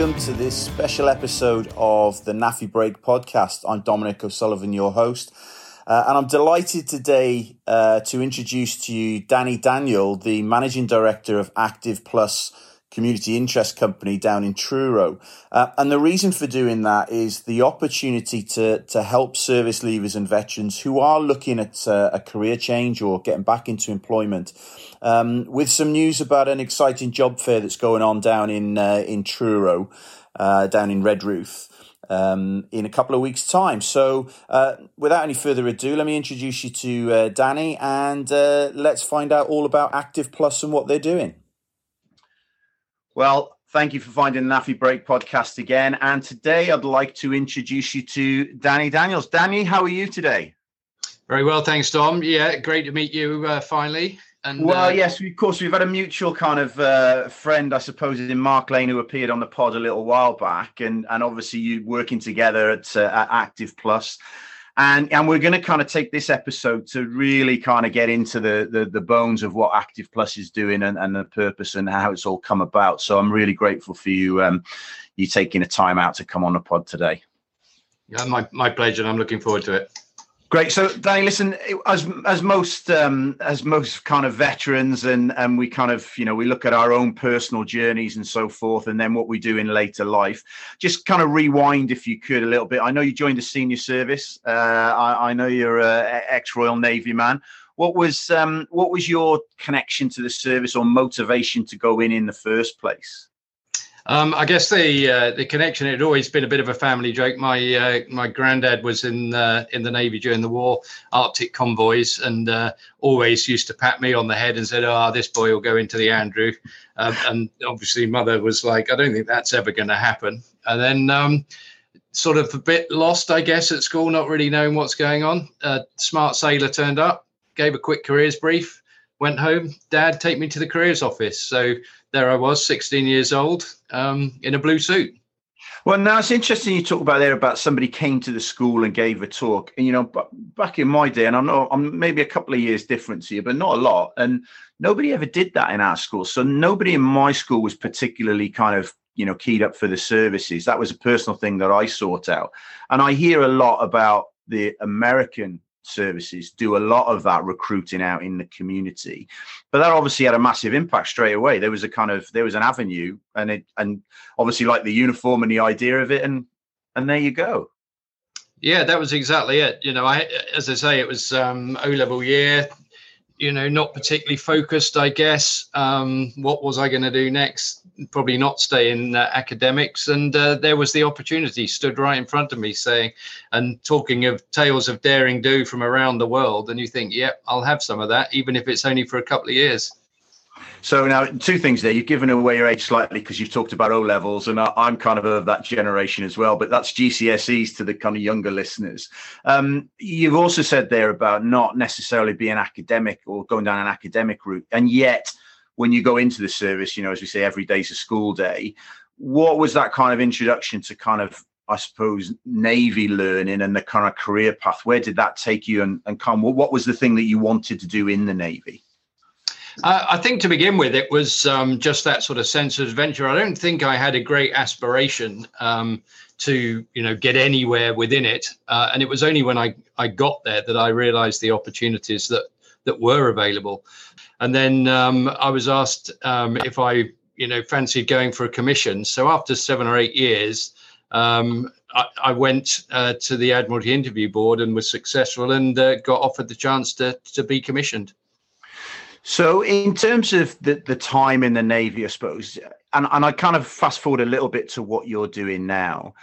welcome to this special episode of the NAAFI Break podcast. I'm Dominic O'Sullivan, your host, uh, and I'm delighted today uh, to introduce to you Danny Daniel, the managing director of Active Plus community interest company down in Truro. Uh, and the reason for doing that is the opportunity to, to help service leavers and veterans who are looking at uh, a career change or getting back into employment um, with some news about an exciting job fair that's going on down in, uh, in Truro, uh, down in Redruth. Um, in a couple of weeks' time. So, uh, without any further ado, let me introduce you to uh, Danny and let's find out all about Active Plus and what they're doing. Well, thank you for finding the NAAFI Break podcast again. And today I'd like to introduce you to Danny Daniels. Danny, how are you today? Very well, thanks, Dom. Yeah, great to meet you uh, finally. And well, uh, yes, of course, we've had a mutual kind of uh, friend, I suppose, in Mark Lane, who appeared on the pod a little while back, and and obviously you working together at, uh, at Active Plus. And and we're going to kind of take this episode to really kind of get into the, the the, bones of what active plus is doing and, and the purpose and how it's all come about. So i'm really grateful for you um you taking a time out to come on the pod today. Yeah my, my pleasure and i'm looking forward to it Great. So, Danny, listen, as as most um, as most kind of veterans, and and we kind of you know we look at our own personal journeys and so forth, and then what we do in later life. Just kind of rewind, if you could, a little bit. I know you joined the senior service. Uh, I, I, know you're a ex Royal Navy man. What was um, what was your connection to the service or motivation to go in in the first place? Um, I guess the uh, the connection had always been a bit of a family joke. My uh, my granddad was in uh, in the navy during the war, Arctic convoys, and uh, always used to pat me on the head and said, "Ah, oh, this boy will go into the Andrew." Um, and obviously, mother was like, "I don't think that's ever going to happen." And then. Um, sort of a bit lost, I guess, at school, not really knowing what's going on. A smart sailor turned up, gave a quick careers brief, went home. Dad, take me to the careers office. So there I was, 16 years old, um, in a blue suit. Well, now it's interesting you talk about there about somebody came to the school and gave a talk. And you know, back in my day, and I know I'm maybe a couple of years different to you, but not a lot. And nobody ever did that in our school. So nobody in my school was particularly kind of you know keyed up for the services. That was a personal thing that I sought out. And I hear a lot about the American services do a lot of that recruiting out in the community. But that obviously had a massive impact straight away. There was a kind of there was an avenue and it and obviously like the uniform and the idea of it and and there you go. Yeah that was exactly it. You know i as i say it was um o level year you know not particularly focused i guess um what was i going to do next probably not stay in uh, academics. And uh, there was the opportunity stood right in front of me saying, and talking of tales of daring do from around the world. And you think, yep, yeah, I'll have some of that, even if it's only for a couple of years. So now, two things there. You've given away your age slightly because you've talked about O levels, and I'm kind of of that generation as well. But that's GCSEs to the kind of younger listeners. Um, you've also said there about not necessarily being academic or going down an academic route, and yet when you go into the service, you know, as we say, every day's a school day. What was that kind of introduction to kind of, I suppose, Navy learning and the kind of career path? Where did that take you? And, and come, what was the thing that you wanted to do in the Navy? I think to begin with, it was um, just that sort of sense of adventure. I don't think I had a great aspiration um, to, you know, get anywhere within it. Uh, and it was only when I, I got there that I realized the opportunities that that were available. And then um, I was asked um, if I, you know, fancied going for a commission. So after seven or eight years, um, I, I, went uh, to the Admiralty Interview Board and was successful and uh, got offered the chance to to be commissioned. So, in terms of the, the time in the Navy, I suppose, and, and I kind of fast forward a little bit to what you're doing now,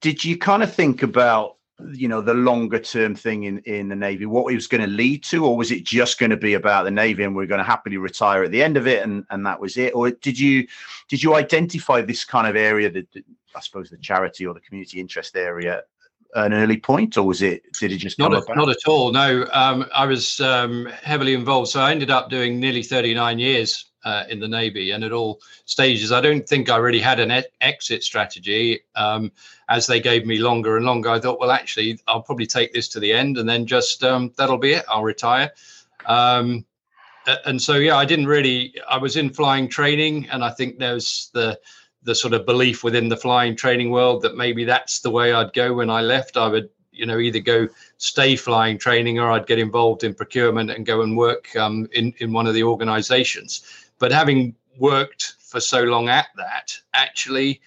did you kind of think about you know the longer term thing in in the navy what it was going to lead to or was it just going to be about the navy and we are going to happily retire at the end of it and and that was it? Or did you did you identify this kind of area that, i suppose the charity or the community interest area an early point, or was it? Did it just not a, not at all? No, um, I was um, heavily involved. So I ended up doing nearly 39 years uh, in the Navy, and at all stages, I don't think I really had an e- exit strategy. Um, as they gave me longer and longer, I thought, well, actually, I'll probably take this to the end, and then just um, that'll be it. I'll retire. Um, and so, yeah, I didn't really. I was in flying training, and I think there's the the sort of belief within the flying training world that maybe that's the way I'd go when I left. I would, you know, either go stay flying training or I'd get involved in procurement and go and work um, in in one of the organisations. But having worked for so long at that, actually,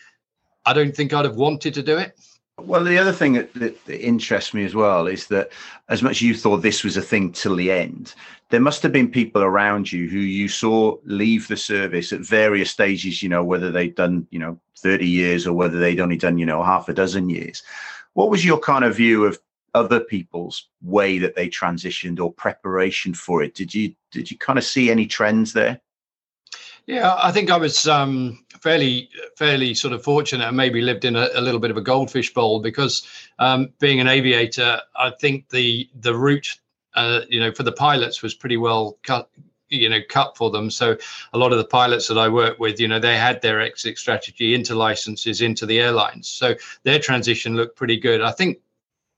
I don't think I'd have wanted to do it. Well, the other thing that, that, that, interests me as well is that as much as you thought this was a thing till the end, there must have been people around you who you saw leave the service at various stages, you know, whether they'd done, you know, 30 years or whether they'd only done, you know, half a dozen years. What was your kind of view of other people's way that they transitioned or preparation for it? Did you did you kind of see any trends there? Yeah, I think I was um, fairly, fairly sort of fortunate, and maybe lived in a, a little bit of a goldfish bowl because um, being an aviator, I think the the route, uh, you know, for the pilots was pretty well cut, you know, cut for them. So a lot of the pilots that I work with, you know, they had their exit strategy into licenses into the airlines, so their transition looked pretty good. I think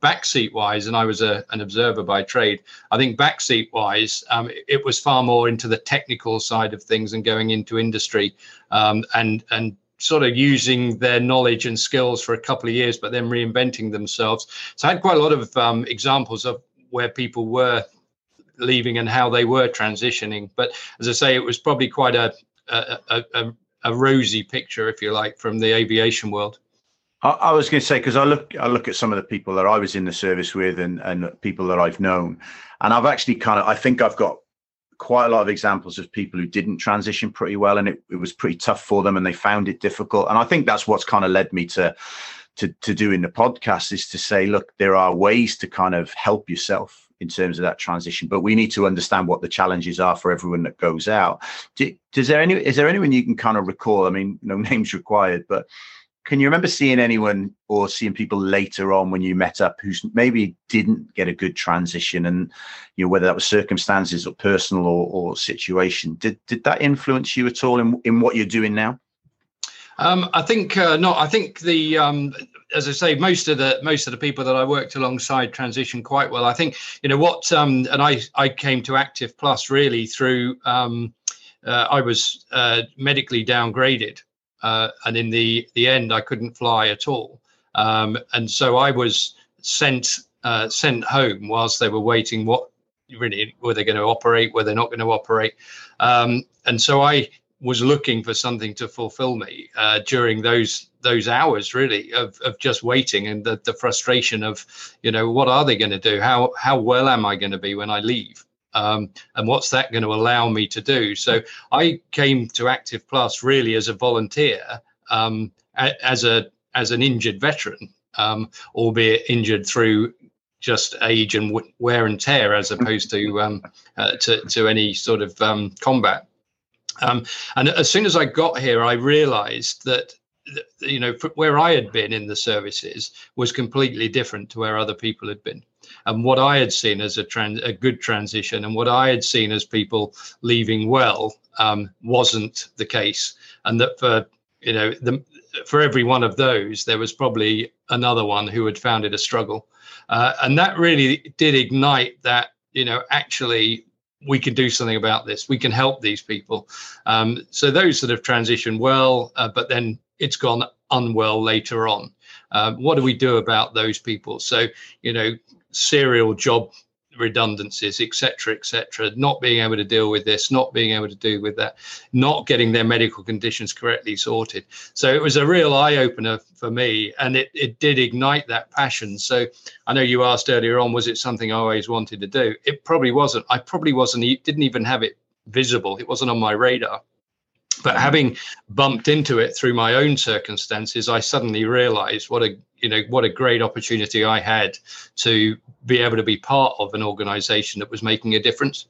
backseat wise, and I was a, an observer by trade, I think backseat wise, um, it was far more into the technical side of things and going into industry um, and and sort of using their knowledge and skills for a couple of years, but then reinventing themselves. So I had quite a lot of um, examples of where people were leaving and how they were transitioning. But as I say, it was probably quite a a, a, a rosy picture, if you like, from the aviation world. I, was going to say because I look I look at some of the people that I was in the service with and and people that I've known, and I've actually kind of I think I've got quite a lot of examples of people who didn't transition pretty well and it, it was pretty tough for them and they found it difficult and i think that's what's kind of led me to to to doing the podcast is to say look there are ways to kind of help yourself in terms of that transition but we need to understand what the challenges are for everyone that goes out. Do, does there any is there anyone you can kind of recall? I mean no names required but can you remember seeing anyone or seeing people later on when you met up who's maybe didn't get a good transition and you know whether that was circumstances or personal or, or situation did did that influence you at all in, in what you're doing now um, I think uh, not. I think the um, as I say, most of the most of the people that I worked alongside transition quite well. I think you know what, um, and I I came to Active Plus really through um, uh, I was uh, medically downgraded uh, and in the the end, I couldn't fly at all. Um, and so I was sent uh, sent home whilst they were waiting. What really were they going to operate? Were they not going to operate? Um, and so I was looking for something to fulfill me uh, during those those hours really of, of just waiting and the, the frustration of you know what are they going to do how how well am i going to be when i leave um, and what's that going to allow me to do? So I came to Active Plus really as a volunteer, um, as a as an injured veteran, um, albeit injured through just age and wear and tear, as opposed to um, uh, to, to any sort of um, combat. Um, and as soon as I got here, I realised that you know where I had been in the services was completely different to where other people had been and what I had seen as a trans, a good transition, and what I had seen as people leaving well um, wasn't the case, and that for you know the for every one of those, there was probably another one who had found it a struggle, uh, and that really did ignite that you know actually we can do something about this. We can help these people. Um, so those that have transitioned well, uh, but then it's gone unwell later on. Uh, what do we do about those people? So, you know, serial job redundancies, etc., etc., not being able to deal with this, not being able to do with that, not getting their medical conditions correctly sorted. So it was a real eye opener for me, and it it did ignite that passion. So I know you asked earlier on, was it something I always wanted to do? It probably wasn't. I probably wasn't. Didn't even have it visible. It wasn't on my radar. But having bumped into it through my own circumstances, I suddenly realized what a you know what a great opportunity I had to be able to be part of an organization that was making a difference.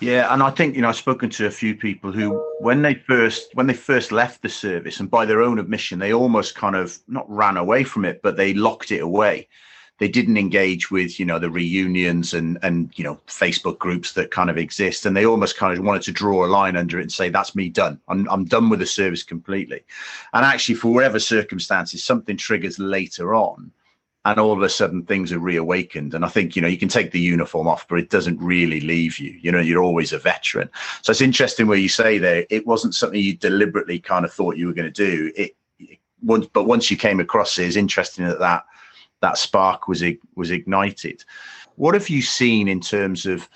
Yeah, and I think you know I've spoken to a few people who, when they first when they first left the service, and by their own admission, they almost kind of not ran away from it, but they locked it away. They didn't engage with you know the reunions and and you know Facebook groups that kind of exist, and they almost kind of wanted to draw a line under it and say that's me done. I'm I'm done with the service completely. And actually, for whatever circumstances, something triggers later on and all of a sudden things are reawakened. And i think you know you can take the uniform off but it doesn't really leave you. You know you're always a veteran. So it's interesting where you say there. It wasn't something you deliberately kind of thought you were going to do. It, but once you came across it it's interesting that that that spark was was ignited what have you seen in terms of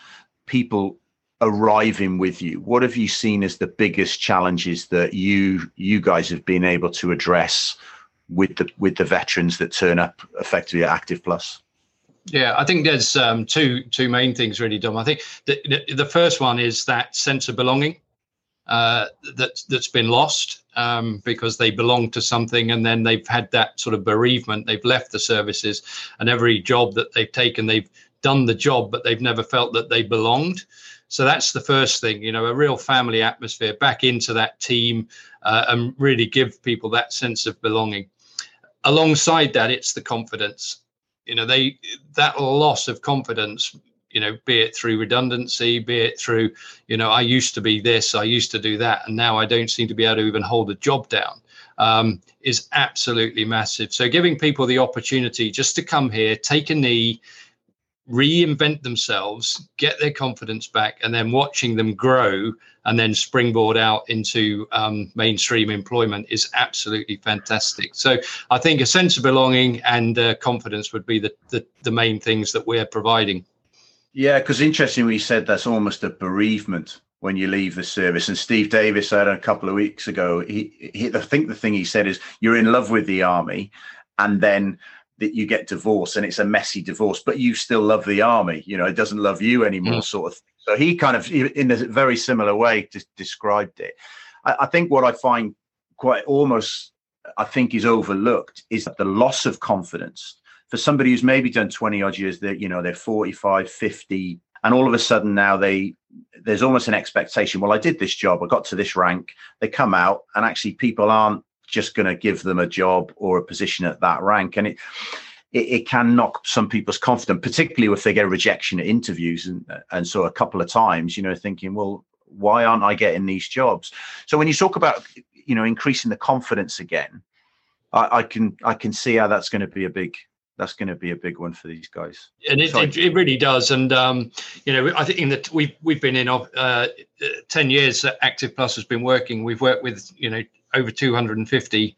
people arriving with you what have you seen as the biggest challenges that you you guys have been able to address with the with the veterans that turn up effectively at Active Plus? Yeah, I think there's um, two two main things really, Dom. I think the, the, the first one is that sense of belonging uh, that that's been lost um, because they belong to something, and then they've had that sort of bereavement. They've left the services, and every job that they've taken, they've done the job, but they've never felt that they belonged. So that's the first thing, you know, a real family atmosphere back into that team uh, and really give people that sense of belonging alongside that, it's the confidence. You know, they that loss of confidence. You know, be it through redundancy, be it through, you know, I used to be this, I used to do that, and now I don't seem to be able to even hold a job down. Um, is absolutely massive. So giving people the opportunity just to come here, take a knee, reinvent themselves, get their confidence back, and then watching them grow and then springboard out into um, mainstream employment is absolutely fantastic. So I think a sense of belonging and uh, confidence would be the, the, the main things that we're providing. Yeah, because interestingly, we said that's almost a bereavement when you leave the service. And Steve Davis said a couple of weeks ago, he, he I think the thing he said is, "You're in love with the army," and then that you get divorced and it's a messy divorce, but you still love the army. You know, it doesn't love you anymore, mm. sort of. Thing. So he kind of, in a very similar way, just described it. I, I think what I find quite almost, I think, is overlooked is the loss of confidence for somebody who's maybe done 20 odd years that you know they're 45 50 and all of a sudden now they there's almost an expectation well i did this job i got to this rank they come out and actually people aren't just going to give them a job or a position at that rank. And it, it, it, can knock some people's confidence, particularly if they get rejection at interviews. And, and so a couple of times, you know, thinking, well, why aren't I getting these jobs? So when you talk about, you know, increasing the confidence again, I, I can I can see how that's going to be a big that's going to be a big one for these guys. And it, it, it, really does. And um, you know, I think in that we've we've been in uh, ten years that Active Plus has been working. We've worked with you know over 250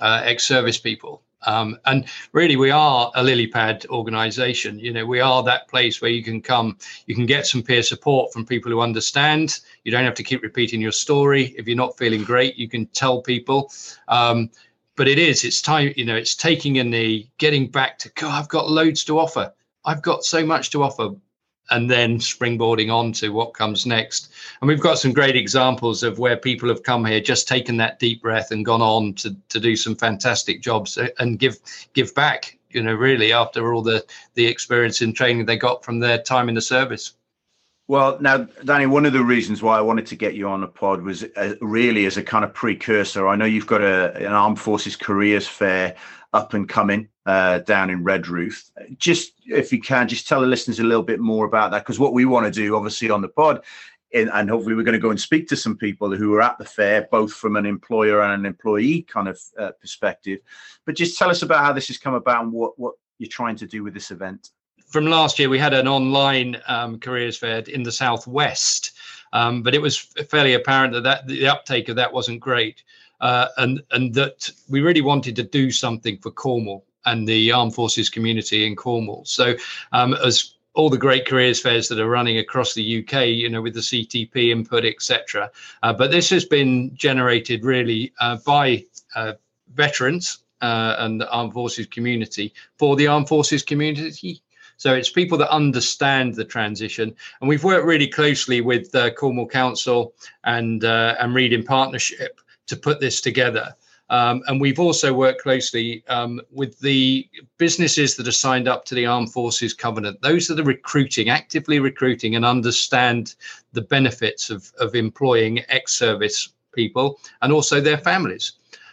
uh, ex-service people. Um, and really, we are a lily pad organization. You know, we are that place where you can come, you can get some peer support from people who understand. You don't have to keep repeating your story. If you're not feeling great, you can tell people. Um, but it is, it's time, you know, it's taking a knee, getting back to, God, I've got loads to offer. I've got so much to offer and then springboarding on to what comes next. And we've got some great examples of where people have come here, just taken that deep breath and gone on to, to do some fantastic jobs uh, and give give back, you know, really after all the, the experience and training they got from their time in the service. Well, now, Danny, one of the reasons why I wanted to get you on a pod was uh, really as a kind of precursor. I know you've got a, an Armed Forces Careers Fair up and coming uh, down in Redruth. Just if you can, just tell the listeners a little bit more about that, because what we want to do, obviously, on the pod, in, and hopefully we're going to go and speak to some people who are at the fair, both from an employer and an employee kind of uh, perspective. But just tell us about how this has come about and what what you're trying to do with this event. From last year, we had an online um, careers fair in the southwest, um, but it was fairly apparent that, that the uptake of that wasn't great uh, and and that we really wanted to do something for Cornwall and the armed forces community in Cornwall. So um, as all the great careers fairs that are running across the UK, you know, with the CTP input, etc. Uh, but this has been generated really uh, by uh, veterans uh, and the armed forces community for the armed forces community. So it's people that understand the transition, and we've worked really closely with uh, Cornwall Council and uh, and Reed in partnership to put this together. Um, and we've also worked closely um, with the businesses that are signed up to the Armed Forces Covenant. Those that are recruiting, actively recruiting, and understand the benefits of, of employing ex service people and also their families.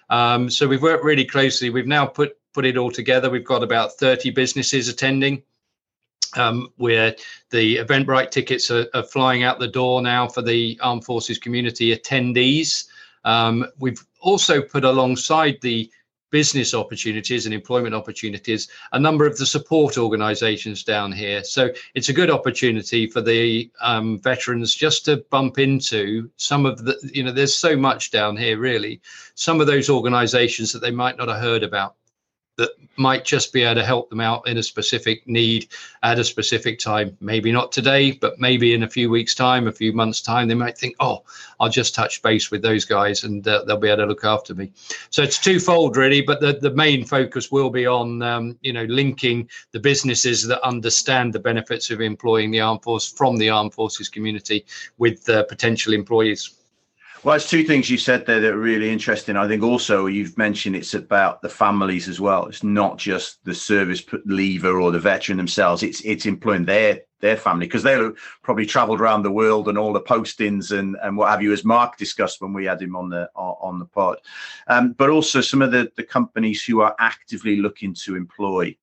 Um, so we've worked really closely. We've now put put it all together. We've got about 30 businesses attending. Um, where the Eventbrite tickets are, are, flying out the door now for the Armed Forces community attendees. Um, we've also put alongside the business opportunities and employment opportunities a number of the support organizations down here. So it's a good opportunity for the um, veterans just to bump into some of the you know there's so much down here really. Some of those organizations that they might not have heard about that might just be able to help them out in a specific need at a specific time. Maybe not today, but maybe in a few weeks' time, a few months' time, they might think, oh, I'll just touch base with those guys and uh, they'll be able to look after me. So it's twofold, really, but the, the main focus will be on, um, you know, linking the businesses that understand the benefits of employing the armed force from the armed forces community with uh, potential employees. Well, it's two things you said there that are really interesting. I think also you've mentioned it's about the families as well. It's not just the service leaver or the veteran themselves. It's it's employing their their family because they'll probably travelled around the world and all the postings and, and what have you, as Mark discussed when we had him on the on the pod. Um, but also some of the the companies who are actively looking to employ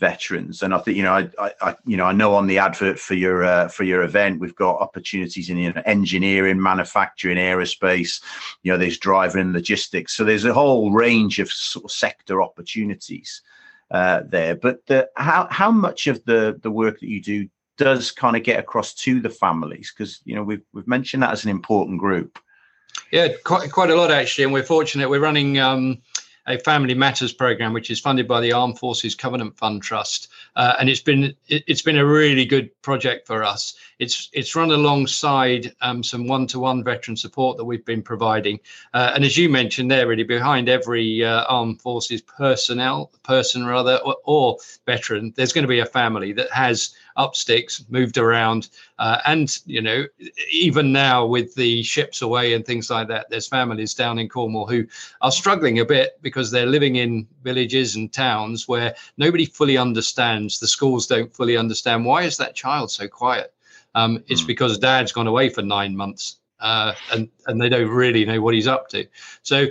veterans. And I think you know, I, I you know, I know on the advert for your uh, for your event, we've got opportunities in you know, engineering, manufacturing, aerospace. You know, there's driving, logistics. So there's a whole range of sort of sector opportunities uh, there. But the, how how much of the the work that you do does kind of get across to the families? Because you know, we've we've mentioned that as an important group. Yeah, quite quite a lot actually, and we're fortunate. We're running. Um, a Family Matters program, which is funded by the Armed Forces Covenant Fund Trust, uh, and it's been it, has been a really good project for us. It's it's run alongside um, some one-to-one veteran support that we've been providing, uh, and as you mentioned there, really behind every uh, Armed Forces personnel person rather or, or veteran, there's going to be a family that has up sticks, moved around, uh, and you know, even now with the ships away and things like that, there's families down in Cornwall who are struggling a bit because they're living in villages and towns where nobody fully understands. The schools don't fully understand why is that child so quiet. Um, it's mm. because dad's gone away for nine months uh, and and they don't really know what he's up to. So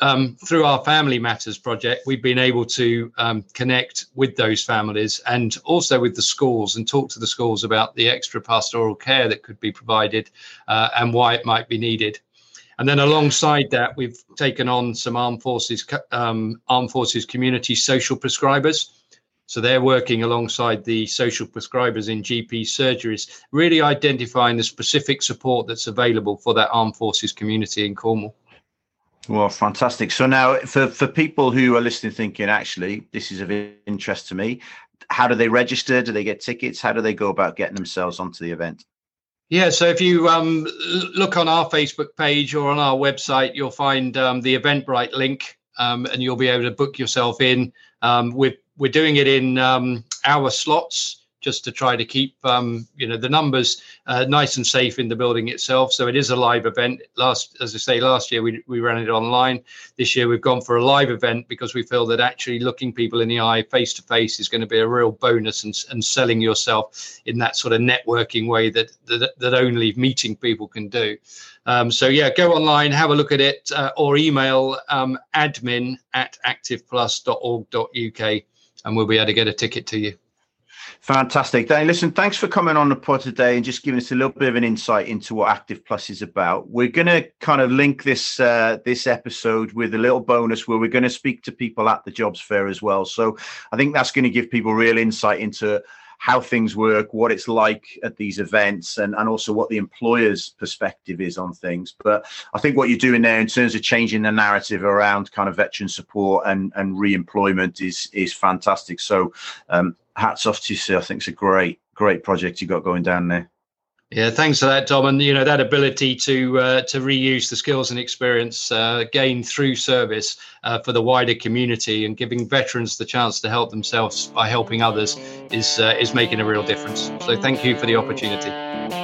um, through our Family Matters project, we've been able to um, connect with those families and also with the schools and talk to the schools about the extra pastoral care that could be provided uh, and why it might be needed. And then alongside that, we've taken on some armed forces um, armed forces community social prescribers so they're working alongside the social prescribers in GP surgeries, really identifying the specific support that's available for that armed forces community in Cornwall. Well, fantastic. So now, for, for people who are listening, thinking, actually, this is of interest to me, how do they register? Do they get tickets? How do they go about getting themselves onto the event? Yeah, so if you um, look on our Facebook page or on our website, you'll find um, the Eventbrite link um, and you'll be able to book yourself in. Um, with we're doing it in um, hour slots just to try to keep um, you know the numbers uh, nice and safe in the building itself. So it is a live event. Last, as I say, last year we we ran it online. This year we've gone for a live event because we feel that actually looking people in the eye face to face is going to be a real bonus and, and selling yourself in that sort of networking way that that, that only meeting people can do. Um, so yeah, go online, have a look at it, uh, or email um, admin at activeplus.org.uk and we'll be able to get a ticket to you. Fantastic. Danny, listen, thanks for coming on the pod today and just giving us a little bit of an insight into what Active Plus is about. We're going to kind of link this uh, this episode with a little bonus where we're going to speak to people at the jobs fair as well. So I think that's going to give people real insight into how things work, what it's like at these events, and, and also what the employer's perspective is on things. But I think what you're doing there in terms of changing the narrative around kind of veteran support and, and re-employment is is fantastic. So um, hats off to you, I think it's a great, great project you got going down there. Yeah, thanks for that, Dom. And you know that ability to uh, to reuse the skills and experience uh, gained through service uh, for the wider community and giving veterans the chance to help themselves by helping others is uh, is making a real difference. So thank you for the opportunity.